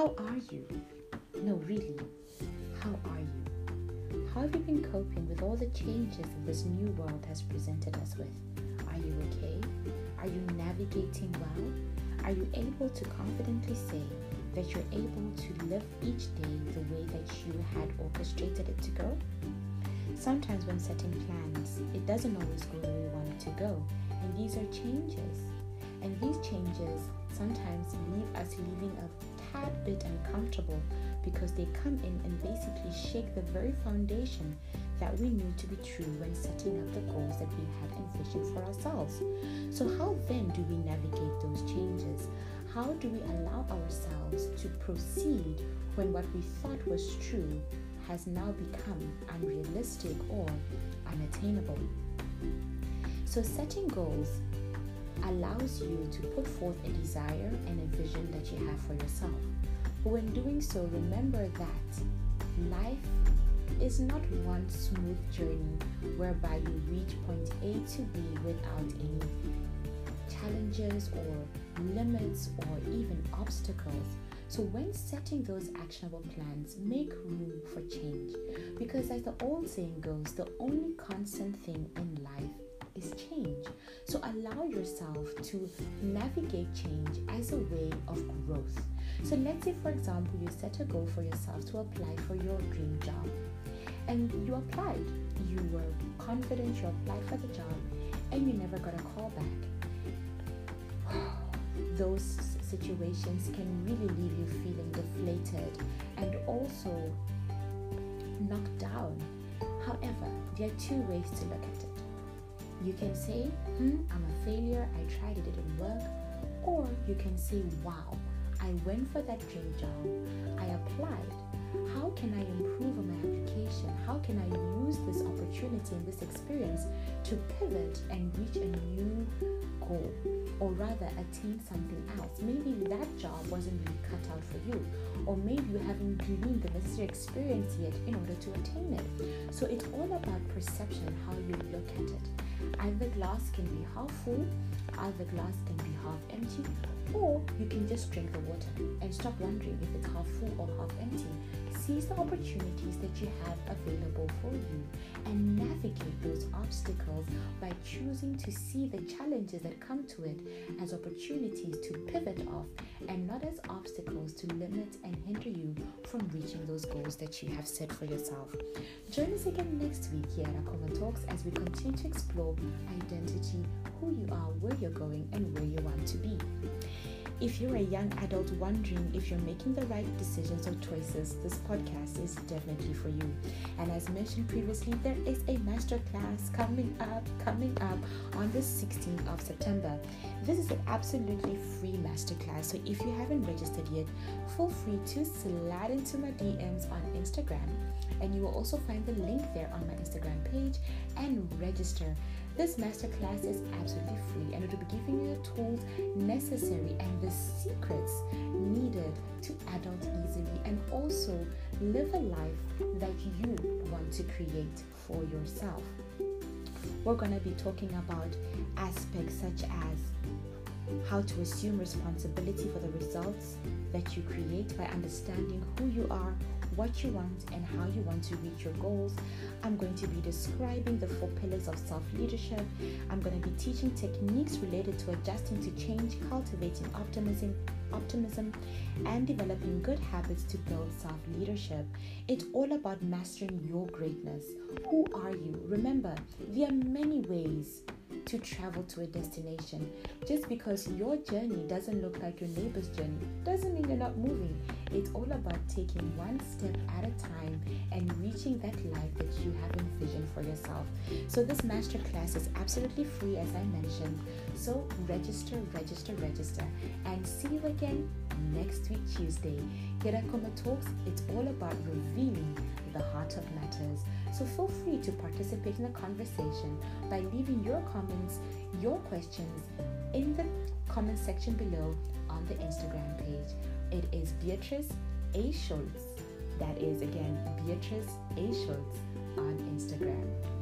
How are you? No, really, how are you? How have you been coping with all the changes that this new world has presented us with? Are you okay? Are you navigating well? Are you able to confidently say that you're able to live each day the way that you had orchestrated it to go? Sometimes, when setting plans, it doesn't always go the way we want it to go, and these are changes. And these changes sometimes leave us leaving a tad bit uncomfortable because they come in and basically shake the very foundation that we knew to be true when setting up the goals that we had envisioned for ourselves. So, how then do we navigate those changes? How do we allow ourselves to proceed when what we thought was true has now become unrealistic or unattainable? So, setting goals allows you to put forth a desire and a vision that you have for yourself. But when doing so, remember that life is not one smooth journey whereby you reach point A to B without any challenges or limits or even obstacles. So, when setting those actionable plans, make room for change. Because, as the old saying goes, the only constant thing in life is change. So allow yourself to navigate change as a way of growth. So let's say, for example, you set a goal for yourself to apply for your dream job. And you applied. You were confident, you applied for the job, and you never got a call back. Those situations can really leave you feeling deflated and also knocked down. However, there are two ways to look at it. You can say, hmm, I'm a failure, I tried, it didn't work. Or you can say, wow, I went for that dream job, I applied. How can I improve on my application? How can I use this opportunity and this experience to pivot and reach a new goal? Or rather, attain something else. Maybe that job wasn't really cut out for you, or maybe you haven't gleaned the necessary experience yet in order to attain it. So it's all about perception, how you look at it. Either glass can be half full, either glass can be half empty, or you can just drink the water and stop wondering if it's half full or half empty. Seize the opportunities that you have available for you and navigate those obstacles by choosing to see the challenges that come to it as opportunities to pivot off and not as obstacles to limit and hinder you from reaching those goals that you have set for yourself. Join us again next week here at Akoma Talks as we continue to explore identity, are, where you're going, and where you want to be. If you're a young adult wondering if you're making the right decisions or choices, this podcast is definitely for you. And as mentioned previously, there is a masterclass coming up, coming up on the 16th of September. This is an absolutely free masterclass, so if you haven't registered yet, feel free to slide into my DMs on Instagram, and you will also find the link there on my Instagram page and register. This masterclass is absolutely free and it will be giving you the tools necessary and the secrets needed to adult easily and also live a life that you want to create for yourself. We're going to be talking about aspects such as how to assume responsibility for the results that you create by understanding who you are, what you want and how you want to reach your goals. I'm going to be describing the four pillars of self leadership. I'm going to be teaching techniques related to adjusting to change, cultivating optimism, optimism, and developing good habits to build self leadership. It's all about mastering your greatness. Who are you? Remember, there are many ways to travel to a destination. Just because your journey doesn't look like your neighbor's journey doesn't mean you're not moving. It's all about taking one step at a time and reaching that life that you have envisioned for yourself. So, this masterclass is absolutely free, as I mentioned. So, register, register, register, and see you again next week, Tuesday. Here at Akoma Talks, it's all about revealing the heart of matters. So feel free to participate in the conversation by leaving your comments, your questions in the comment section below on the Instagram page. It is Beatrice A. Schultz. That is again Beatrice A. Schultz on Instagram.